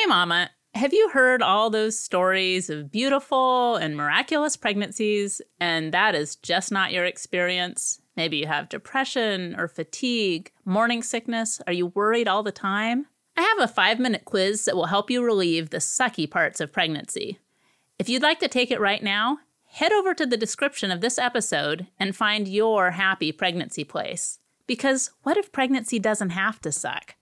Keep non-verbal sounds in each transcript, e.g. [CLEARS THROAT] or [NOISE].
Hey, Mama, have you heard all those stories of beautiful and miraculous pregnancies, and that is just not your experience? Maybe you have depression or fatigue, morning sickness. Are you worried all the time? I have a five minute quiz that will help you relieve the sucky parts of pregnancy. If you'd like to take it right now, head over to the description of this episode and find your happy pregnancy place. Because what if pregnancy doesn't have to suck?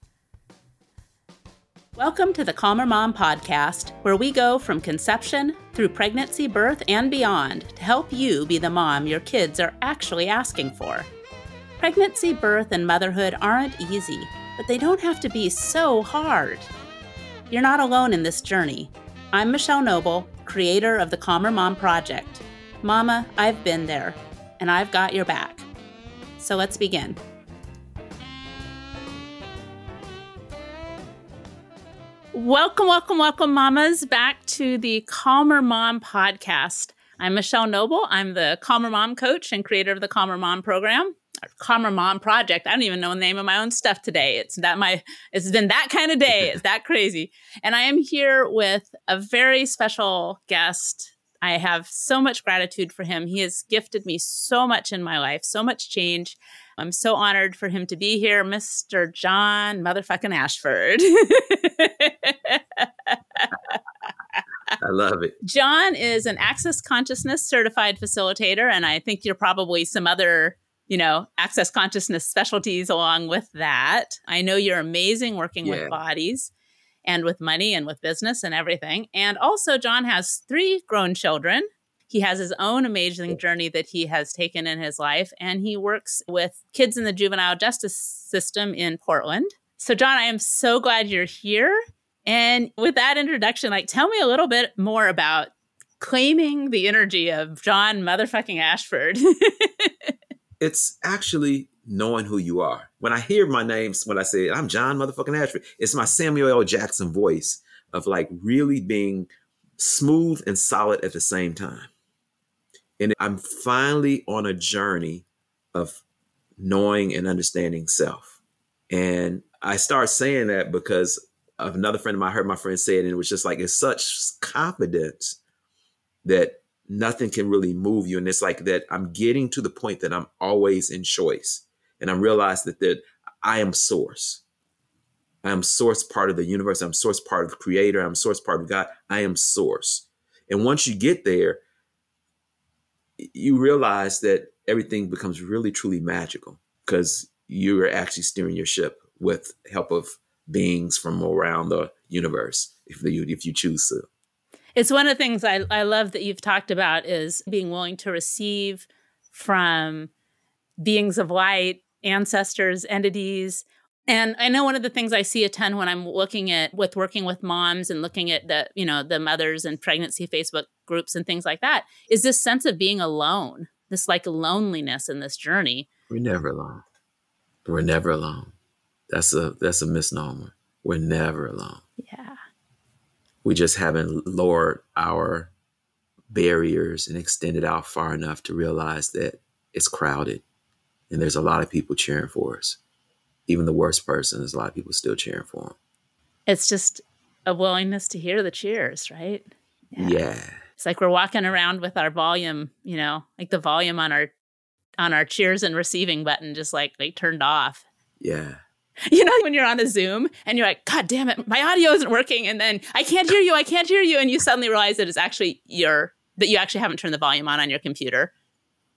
Welcome to the Calmer Mom podcast, where we go from conception through pregnancy, birth, and beyond to help you be the mom your kids are actually asking for. Pregnancy, birth, and motherhood aren't easy, but they don't have to be so hard. You're not alone in this journey. I'm Michelle Noble, creator of the Calmer Mom Project. Mama, I've been there, and I've got your back. So let's begin. Welcome, welcome, welcome, mamas, back to the Calmer Mom podcast. I'm Michelle Noble. I'm the Calmer Mom coach and creator of the Calmer Mom program, Calmer Mom project. I don't even know the name of my own stuff today. It's that my it's been that kind of day. It's that crazy. And I am here with a very special guest. I have so much gratitude for him. He has gifted me so much in my life, so much change. I'm so honored for him to be here, Mr. John motherfucking Ashford. [LAUGHS] I love it. John is an access consciousness certified facilitator, and I think you're probably some other, you know, access consciousness specialties along with that. I know you're amazing working yeah. with bodies and with money and with business and everything. And also, John has three grown children he has his own amazing journey that he has taken in his life, and he works with kids in the juvenile justice system in Portland. So, John, I am so glad you're here. And with that introduction, like, tell me a little bit more about claiming the energy of John motherfucking Ashford. [LAUGHS] it's actually knowing who you are. When I hear my name, when I say I'm John motherfucking Ashford, it's my Samuel L. Jackson voice of like really being smooth and solid at the same time. And I'm finally on a journey of knowing and understanding self. And I start saying that because of another friend of mine, I heard my friend say it, and it was just like, it's such confidence that nothing can really move you. And it's like that I'm getting to the point that I'm always in choice. And I realize that, that I am source. I am source part of the universe. I'm source part of creator. I'm source part of God. I am source. And once you get there, you realize that everything becomes really truly magical because you're actually steering your ship with help of beings from around the universe if you if you choose to. It's one of the things I, I love that you've talked about is being willing to receive from beings of light, ancestors, entities. And I know one of the things I see a ton when I'm looking at with working with moms and looking at the, you know, the mothers and pregnancy Facebook groups and things like that is this sense of being alone, this like loneliness in this journey. We're never alone. We're never alone. That's a that's a misnomer. We're never alone. Yeah. We just haven't lowered our barriers and extended out far enough to realize that it's crowded and there's a lot of people cheering for us. Even the worst person, there's a lot of people still cheering for him. It's just a willingness to hear the cheers, right? Yeah. yeah. It's like we're walking around with our volume, you know, like the volume on our on our cheers and receiving button just like like turned off. Yeah. [LAUGHS] You know, when you're on a Zoom and you're like, God damn it, my audio isn't working. And then I can't hear you, I can't hear you. And you suddenly realize that it's actually your, that you actually haven't turned the volume on on your computer.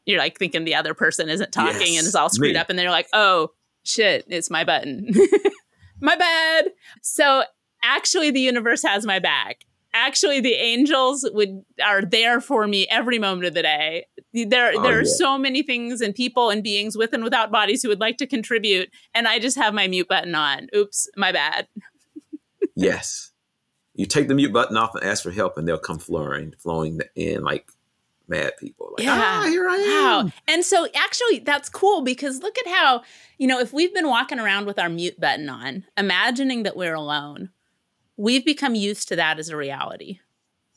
You're like thinking the other person isn't talking yes, and is all screwed me. up. And then you're like, oh shit, it's my button. [LAUGHS] my bad. So actually, the universe has my back actually the angels would are there for me every moment of the day there oh, there are yeah. so many things and people and beings with and without bodies who would like to contribute and i just have my mute button on oops my bad yes you take the mute button off and ask for help and they'll come flowing flowing in like mad people like yeah. ah here i am wow and so actually that's cool because look at how you know if we've been walking around with our mute button on imagining that we're alone we've become used to that as a reality.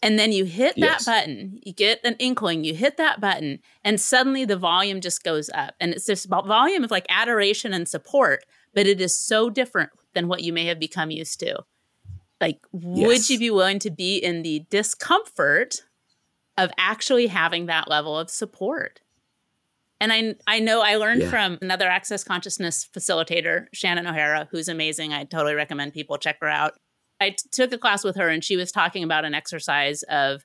And then you hit yes. that button, you get an inkling, you hit that button, and suddenly the volume just goes up. And it's this volume of like adoration and support, but it is so different than what you may have become used to. Like, yes. would you be willing to be in the discomfort of actually having that level of support? And I I know I learned yeah. from another access consciousness facilitator, Shannon O'Hara, who's amazing. I totally recommend people check her out. I t- took a class with her and she was talking about an exercise of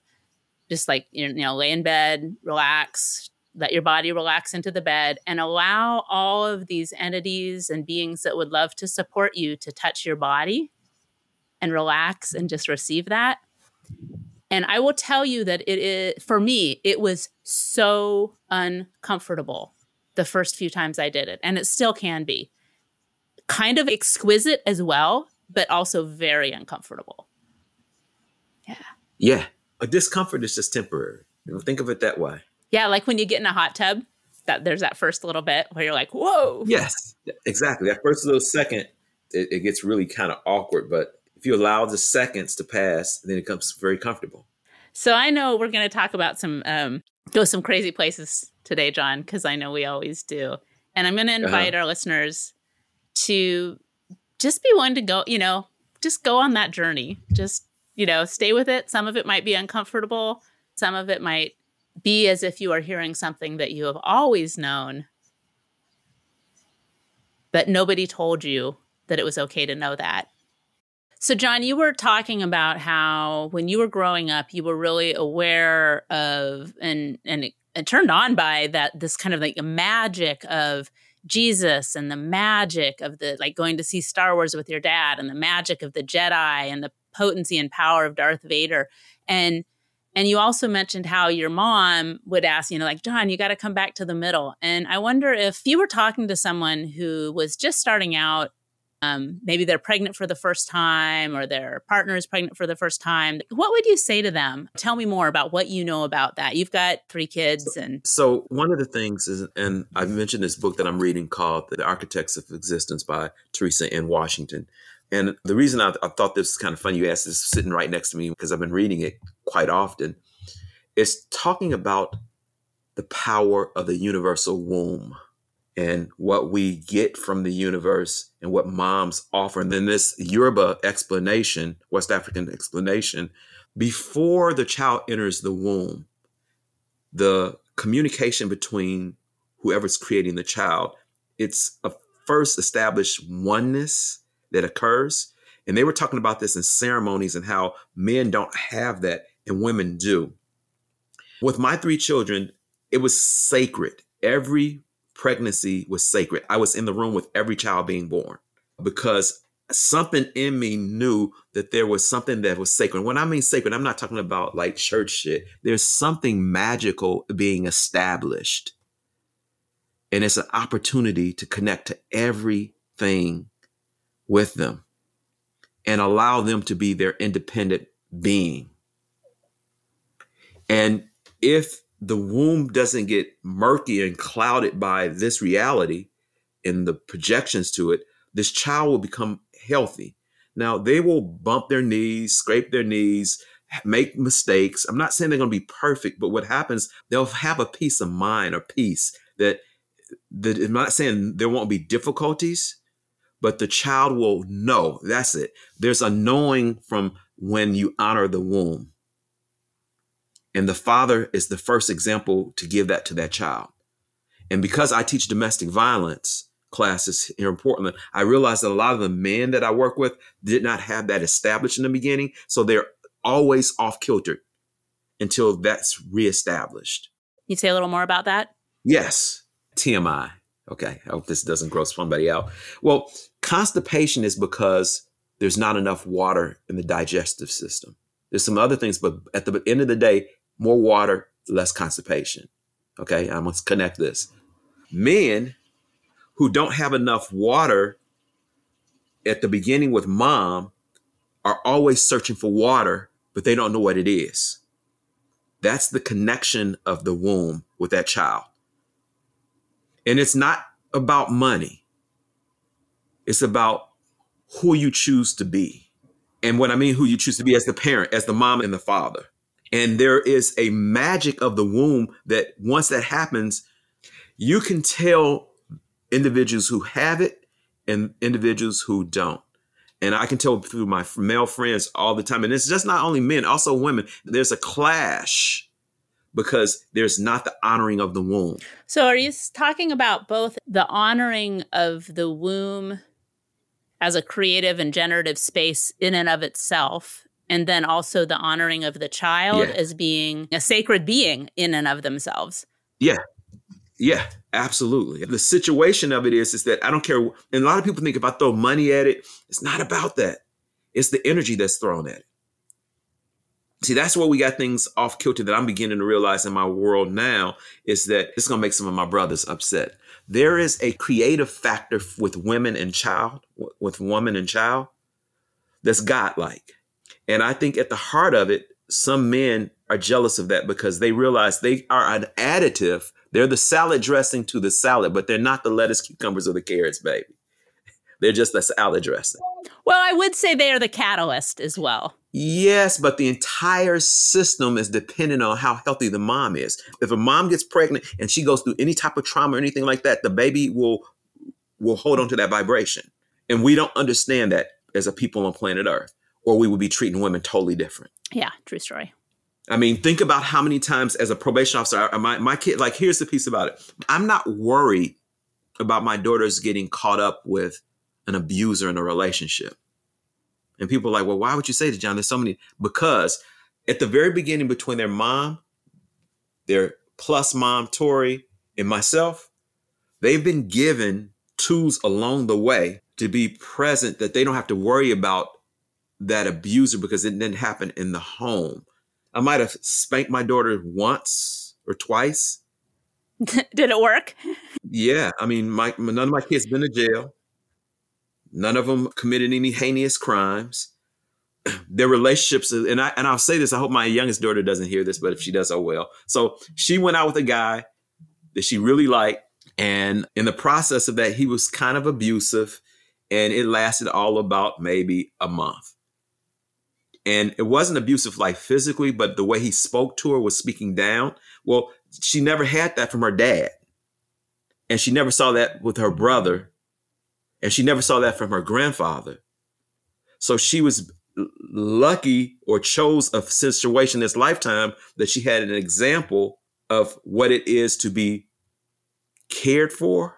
just like you know lay in bed, relax, let your body relax into the bed and allow all of these entities and beings that would love to support you to touch your body and relax and just receive that. And I will tell you that it is, for me, it was so uncomfortable the first few times I did it. And it still can be kind of exquisite as well, but also very uncomfortable. Yeah. Yeah. A discomfort is just temporary. You know, think of it that way. Yeah. Like when you get in a hot tub, that there's that first little bit where you're like, whoa. Yes, exactly. That first little second, it, it gets really kind of awkward, but if you allow the seconds to pass, then it becomes very comfortable. So I know we're going to talk about some um, go some crazy places today, John, because I know we always do. And I'm going to uh-huh. invite uh-huh. our listeners to just be willing to go, you know, just go on that journey. Just, you know, stay with it. Some of it might be uncomfortable. Some of it might be as if you are hearing something that you have always known, but nobody told you that it was okay to know that. So, John, you were talking about how when you were growing up, you were really aware of and and, and turned on by that this kind of like magic of Jesus and the magic of the like going to see Star Wars with your dad and the magic of the Jedi and the potency and power of Darth Vader. And and you also mentioned how your mom would ask, you know, like, John, you got to come back to the middle. And I wonder if you were talking to someone who was just starting out um, maybe they're pregnant for the first time or their partner is pregnant for the first time. What would you say to them? Tell me more about what you know about that. You've got three kids and so one of the things is and I've mentioned this book that i'm reading called the architects of existence by teresa n washington. And the reason I, I thought this was kind of funny you asked is sitting right next to me because i've been reading it quite often it's talking about the power of the universal womb and what we get from the universe and what moms offer. And then this Yoruba explanation, West African explanation, before the child enters the womb, the communication between whoever's creating the child, it's a first established oneness that occurs. And they were talking about this in ceremonies and how men don't have that and women do. With my three children, it was sacred. Every pregnancy was sacred. I was in the room with every child being born because something in me knew that there was something that was sacred. When I mean sacred, I'm not talking about like church shit. There's something magical being established. And it's an opportunity to connect to everything with them and allow them to be their independent being. And if the womb doesn't get murky and clouded by this reality and the projections to it, this child will become healthy. Now, they will bump their knees, scrape their knees, make mistakes. I'm not saying they're going to be perfect, but what happens, they'll have a peace of mind or peace that, that I'm not saying there won't be difficulties, but the child will know. That's it. There's a knowing from when you honor the womb. And the father is the first example to give that to that child. And because I teach domestic violence classes here in Portland, I realized that a lot of the men that I work with did not have that established in the beginning. So they're always off kilter until that's reestablished. You say a little more about that? Yes. TMI. Okay. I hope this doesn't gross somebody out. Well, constipation is because there's not enough water in the digestive system. There's some other things, but at the end of the day, more water, less constipation. Okay, I must connect this. Men who don't have enough water at the beginning with mom are always searching for water, but they don't know what it is. That's the connection of the womb with that child. And it's not about money, it's about who you choose to be. And what I mean, who you choose to be as the parent, as the mom and the father. And there is a magic of the womb that once that happens, you can tell individuals who have it and individuals who don't. And I can tell through my male friends all the time. And it's just not only men, also women. There's a clash because there's not the honoring of the womb. So, are you talking about both the honoring of the womb as a creative and generative space in and of itself, and then also the honoring of the child yeah. as being a sacred being in and of themselves? Yeah. Yeah, absolutely. The situation of it is, is that I don't care. And a lot of people think if I throw money at it, it's not about that. It's the energy that's thrown at it. See, that's where we got things off kilter that I'm beginning to realize in my world now is that it's going to make some of my brothers upset. There is a creative factor with women and child, with woman and child, that's godlike. And I think at the heart of it, some men are jealous of that because they realize they are an additive. They're the salad dressing to the salad, but they're not the lettuce, cucumbers, or the carrots, baby. [LAUGHS] They're just the salad dressing. Well, I would say they are the catalyst as well. Yes, but the entire system is dependent on how healthy the mom is. If a mom gets pregnant and she goes through any type of trauma or anything like that, the baby will will hold on to that vibration. And we don't understand that as a people on planet Earth, or we would be treating women totally different. Yeah, true story. I mean, think about how many times as a probation officer, my, my kid, like, here's the piece about it. I'm not worried about my daughters getting caught up with an abuser in a relationship. And people are like, well, why would you say that, John? There's so many. Because at the very beginning, between their mom, their plus mom, Tori, and myself, they've been given tools along the way to be present that they don't have to worry about that abuser because it didn't happen in the home. I might have spanked my daughter once or twice. [LAUGHS] Did it work? yeah. I mean, my, none of my kids been to jail. None of them committed any heinous crimes. [CLEARS THROAT] Their relationships, and I and I'll say this. I hope my youngest daughter doesn't hear this, but if she does, oh well. So she went out with a guy that she really liked, and in the process of that, he was kind of abusive, and it lasted all about maybe a month. And it wasn't abusive like physically, but the way he spoke to her was speaking down. Well, she never had that from her dad. And she never saw that with her brother and she never saw that from her grandfather. So she was lucky or chose a situation this lifetime that she had an example of what it is to be cared for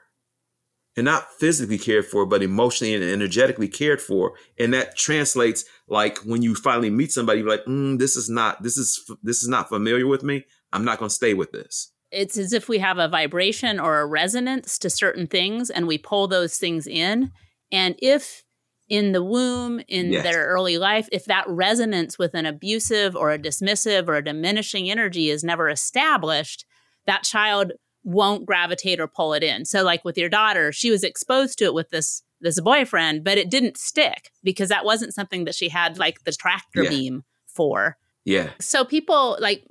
and not physically cared for, but emotionally and energetically cared for. And that translates like when you finally meet somebody, you're like, mm, this is not, this is, this is not familiar with me. I'm not going to stay with this it's as if we have a vibration or a resonance to certain things and we pull those things in. And if in the womb, in yes. their early life, if that resonance with an abusive or a dismissive or a diminishing energy is never established, that child won't gravitate or pull it in. So like with your daughter, she was exposed to it with this this boyfriend, but it didn't stick because that wasn't something that she had like the tractor yeah. beam for. Yeah. So people like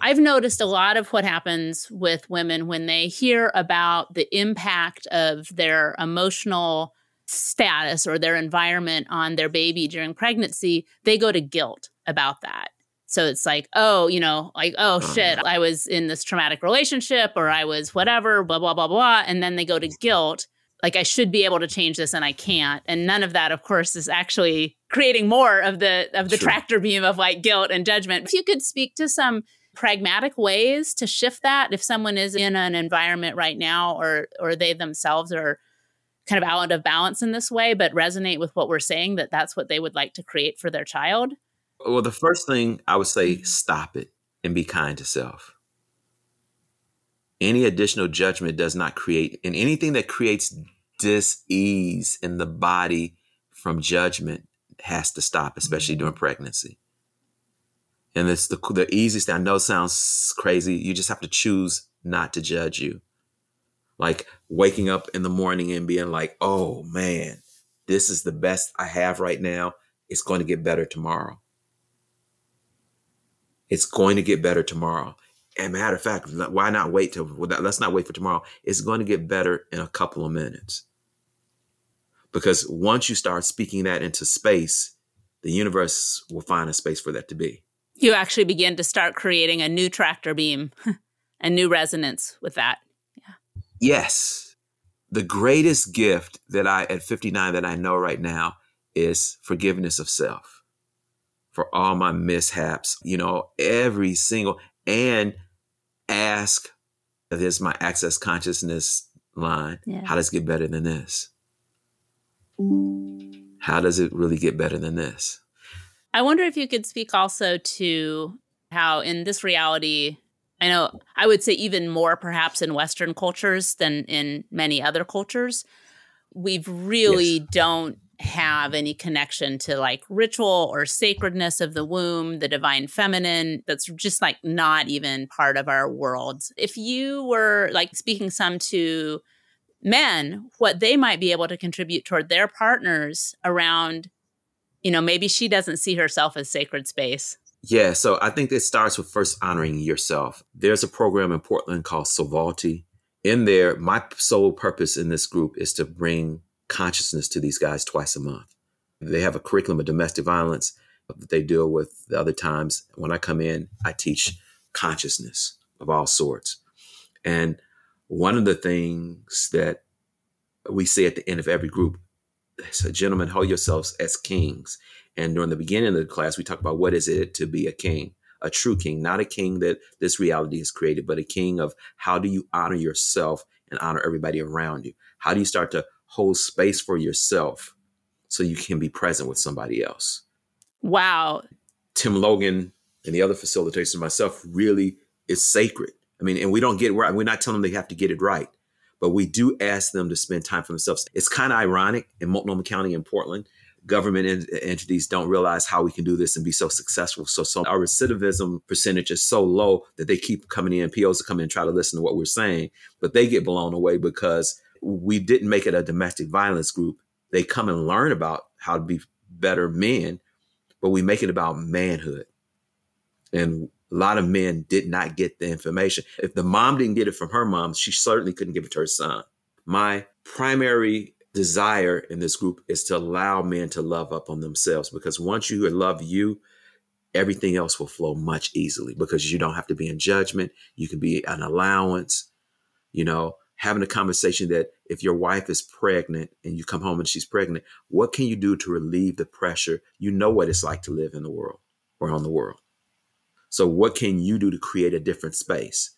I've noticed a lot of what happens with women when they hear about the impact of their emotional status or their environment on their baby during pregnancy, they go to guilt about that. So it's like, oh, you know, like, oh, oh shit, I was in this traumatic relationship or I was whatever, blah, blah, blah, blah. And then they go to guilt, like, I should be able to change this and I can't. And none of that, of course, is actually creating more of the of the tractor beam of like guilt and judgment. If you could speak to some pragmatic ways to shift that if someone is in an environment right now or or they themselves are kind of out of balance in this way but resonate with what we're saying that that's what they would like to create for their child well the first thing i would say mm-hmm. stop it and be kind to self any additional judgment does not create and anything that creates dis-ease in the body from judgment has to stop especially during mm-hmm. pregnancy and it's the the easiest. I know sounds crazy. You just have to choose not to judge you. Like waking up in the morning and being like, "Oh man, this is the best I have right now. It's going to get better tomorrow. It's going to get better tomorrow." And matter of fact, why not wait till? Let's not wait for tomorrow. It's going to get better in a couple of minutes. Because once you start speaking that into space, the universe will find a space for that to be you actually begin to start creating a new tractor beam [LAUGHS] and new resonance with that. Yeah. Yes. The greatest gift that I, at 59, that I know right now is forgiveness of self for all my mishaps, you know, every single, and ask, this my access consciousness line, yeah. how does it get better than this? How does it really get better than this? I wonder if you could speak also to how in this reality, I know I would say even more perhaps in Western cultures than in many other cultures, we really yes. don't have any connection to like ritual or sacredness of the womb, the divine feminine. That's just like not even part of our world. If you were like speaking some to men, what they might be able to contribute toward their partners around, you know, maybe she doesn't see herself as sacred space. Yeah, so I think it starts with first honoring yourself. There's a program in Portland called Sovalti. In there, my sole purpose in this group is to bring consciousness to these guys twice a month. They have a curriculum of domestic violence that they deal with the other times. When I come in, I teach consciousness of all sorts. And one of the things that we say at the end of every group is, gentlemen, hold yourselves as kings. And during the beginning of the class, we talk about what is it to be a king, a true king, not a king that this reality has created, but a king of how do you honor yourself and honor everybody around you? How do you start to hold space for yourself so you can be present with somebody else. Wow. Tim Logan and the other facilitators myself really is sacred. I mean, and we don't get it right. We're not telling them they have to get it right, but we do ask them to spend time for themselves. It's kind of ironic in Multnomah County and Portland. Government en- entities don't realize how we can do this and be so successful. So, so our recidivism percentage is so low that they keep coming in. POs to come in and try to listen to what we're saying, but they get blown away because we didn't make it a domestic violence group. They come and learn about how to be better men, but we make it about manhood. And a lot of men did not get the information. If the mom didn't get it from her mom, she certainly couldn't give it to her son. My primary desire in this group is to allow men to love up on themselves because once you love you, everything else will flow much easily because you don't have to be in judgment. You can be an allowance. You know, having a conversation that if your wife is pregnant and you come home and she's pregnant, what can you do to relieve the pressure? You know what it's like to live in the world or on the world. So what can you do to create a different space?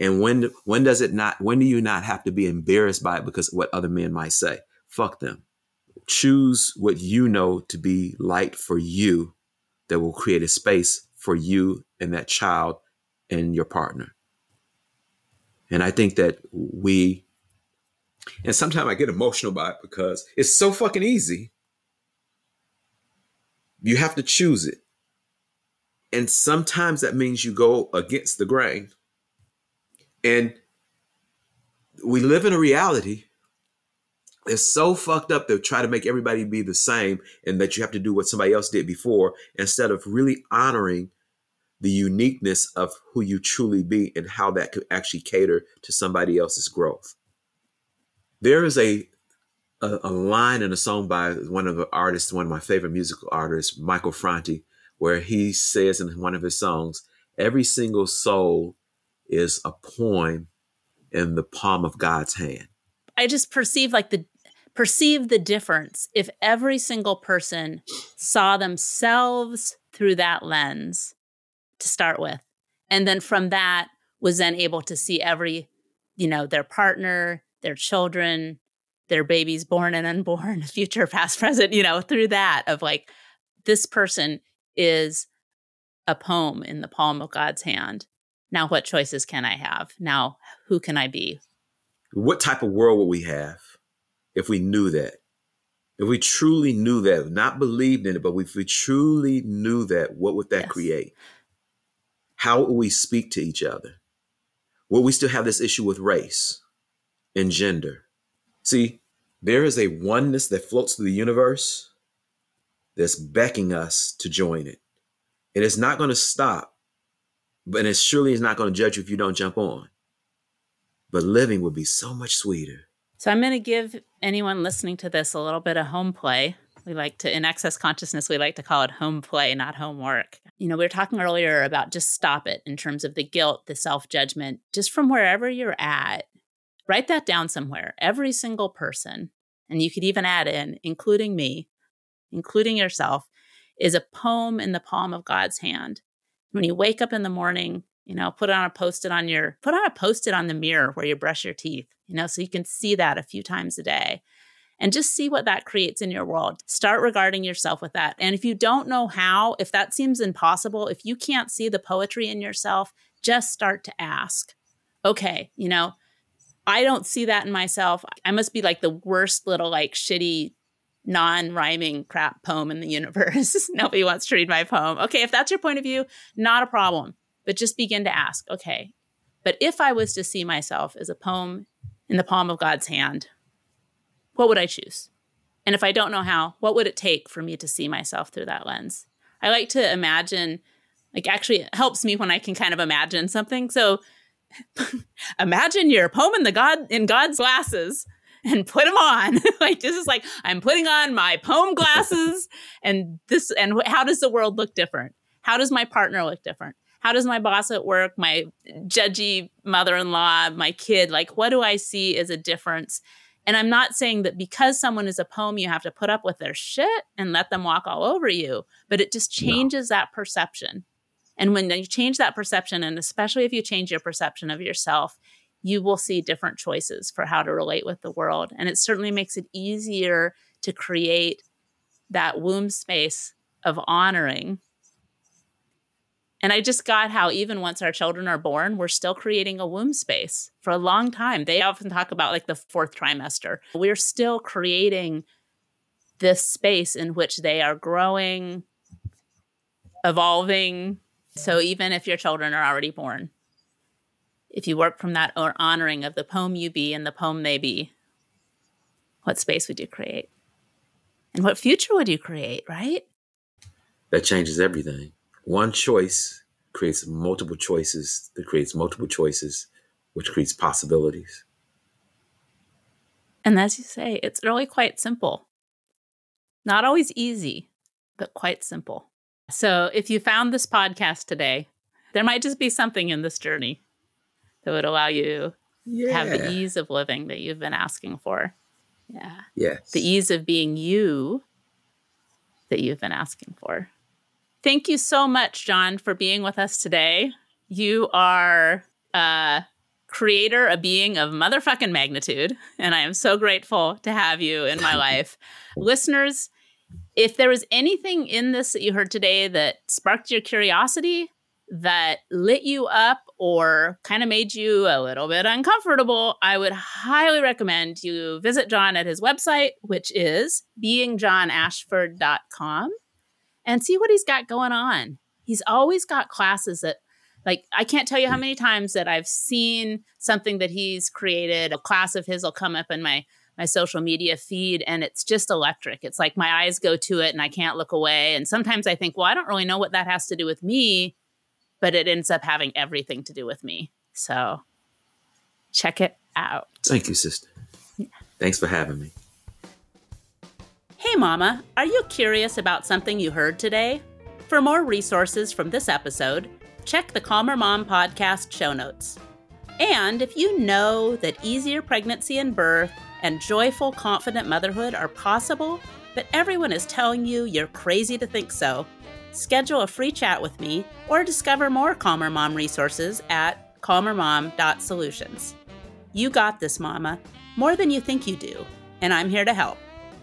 And when when does it not when do you not have to be embarrassed by it because what other men might say? Fuck them. Choose what you know to be light for you that will create a space for you and that child and your partner. And I think that we, and sometimes I get emotional about it because it's so fucking easy. You have to choose it. And sometimes that means you go against the grain. And we live in a reality that's so fucked up to try to make everybody be the same and that you have to do what somebody else did before instead of really honoring the uniqueness of who you truly be and how that could actually cater to somebody else's growth. There is a, a, a line in a song by one of the artists, one of my favorite musical artists, Michael Franti, where he says in one of his songs, every single soul is a poem in the palm of God's hand. I just perceive like the perceive the difference if every single person saw themselves through that lens to start with. And then from that was then able to see every, you know, their partner, their children, their babies born and unborn, [LAUGHS] future, past, present, you know, through that of like, this person is a poem in the palm of God's hand. Now, what choices can I have? Now, who can I be? What type of world would we have if we knew that? If we truly knew that, not believed in it, but if we truly knew that, what would that yes. create? How will we speak to each other? Will we still have this issue with race and gender? See, there is a oneness that floats through the universe that's beckoning us to join it. And it's not going to stop, but it surely is not going to judge you if you don't jump on. But living would be so much sweeter. So I'm going to give anyone listening to this a little bit of home play we like to, in access consciousness, we like to call it home play, not homework. You know, we were talking earlier about just stop it in terms of the guilt, the self judgment, just from wherever you're at. Write that down somewhere. Every single person, and you could even add in, including me, including yourself, is a poem in the palm of God's hand. When you wake up in the morning, you know, put on a post-it on your put on a post-it on the mirror where you brush your teeth, you know, so you can see that a few times a day. And just see what that creates in your world. Start regarding yourself with that. And if you don't know how, if that seems impossible, if you can't see the poetry in yourself, just start to ask. Okay, you know, I don't see that in myself. I must be like the worst little like shitty non-rhyming crap poem in the universe. [LAUGHS] Nobody wants to read my poem. Okay, if that's your point of view, not a problem. But just begin to ask, okay, but if I was to see myself as a poem in the palm of God's hand, what would I choose? And if I don't know how, what would it take for me to see myself through that lens? I like to imagine, like, actually, it helps me when I can kind of imagine something. So [LAUGHS] imagine your poem in the God in God's glasses and put them on. [LAUGHS] like this is like I'm putting on my poem glasses [LAUGHS] and this and how does the world look different? How does my partner look different? How does my boss at work, my judgy mother-in-law, my kid, like what do I see as a difference? And I'm not saying that because someone is a poem, you have to put up with their shit and let them walk all over you, but it just changes no. that perception. And when you change that perception, and especially if you change your perception of yourself, you will see different choices for how to relate with the world. And it certainly makes it easier to create that womb space of honoring. And I just got how even once our children are born, we're still creating a womb space for a long time. They often talk about like the fourth trimester. We're still creating this space in which they are growing, evolving, so even if your children are already born, if you work from that or honoring of the poem you be and the poem they be, what space would you create? And what future would you create, right? That changes everything. One choice creates multiple choices that creates multiple choices, which creates possibilities. And as you say, it's really quite simple. Not always easy, but quite simple. So if you found this podcast today, there might just be something in this journey that would allow you yeah. to have the ease of living that you've been asking for. Yeah. Yes. The ease of being you that you've been asking for. Thank you so much, John, for being with us today. You are a creator, a being of motherfucking magnitude, and I am so grateful to have you in my [LAUGHS] life. Listeners, if there was anything in this that you heard today that sparked your curiosity, that lit you up, or kind of made you a little bit uncomfortable, I would highly recommend you visit John at his website, which is beingjohnashford.com, and see what he's got going on. He's always got classes that like I can't tell you how hmm. many times that I've seen something that he's created. A class of his will come up in my my social media feed and it's just electric. It's like my eyes go to it and I can't look away. And sometimes I think, well, I don't really know what that has to do with me, but it ends up having everything to do with me. So check it out. Thank you, sister. Yeah. Thanks for having me. Hey, Mama, are you curious about something you heard today? For more resources from this episode, check the Calmer Mom podcast show notes. And if you know that easier pregnancy and birth and joyful, confident motherhood are possible, but everyone is telling you you're crazy to think so. Schedule a free chat with me or discover more Calmer Mom resources at calmermom.solutions. You got this, Mama, more than you think you do, and I'm here to help.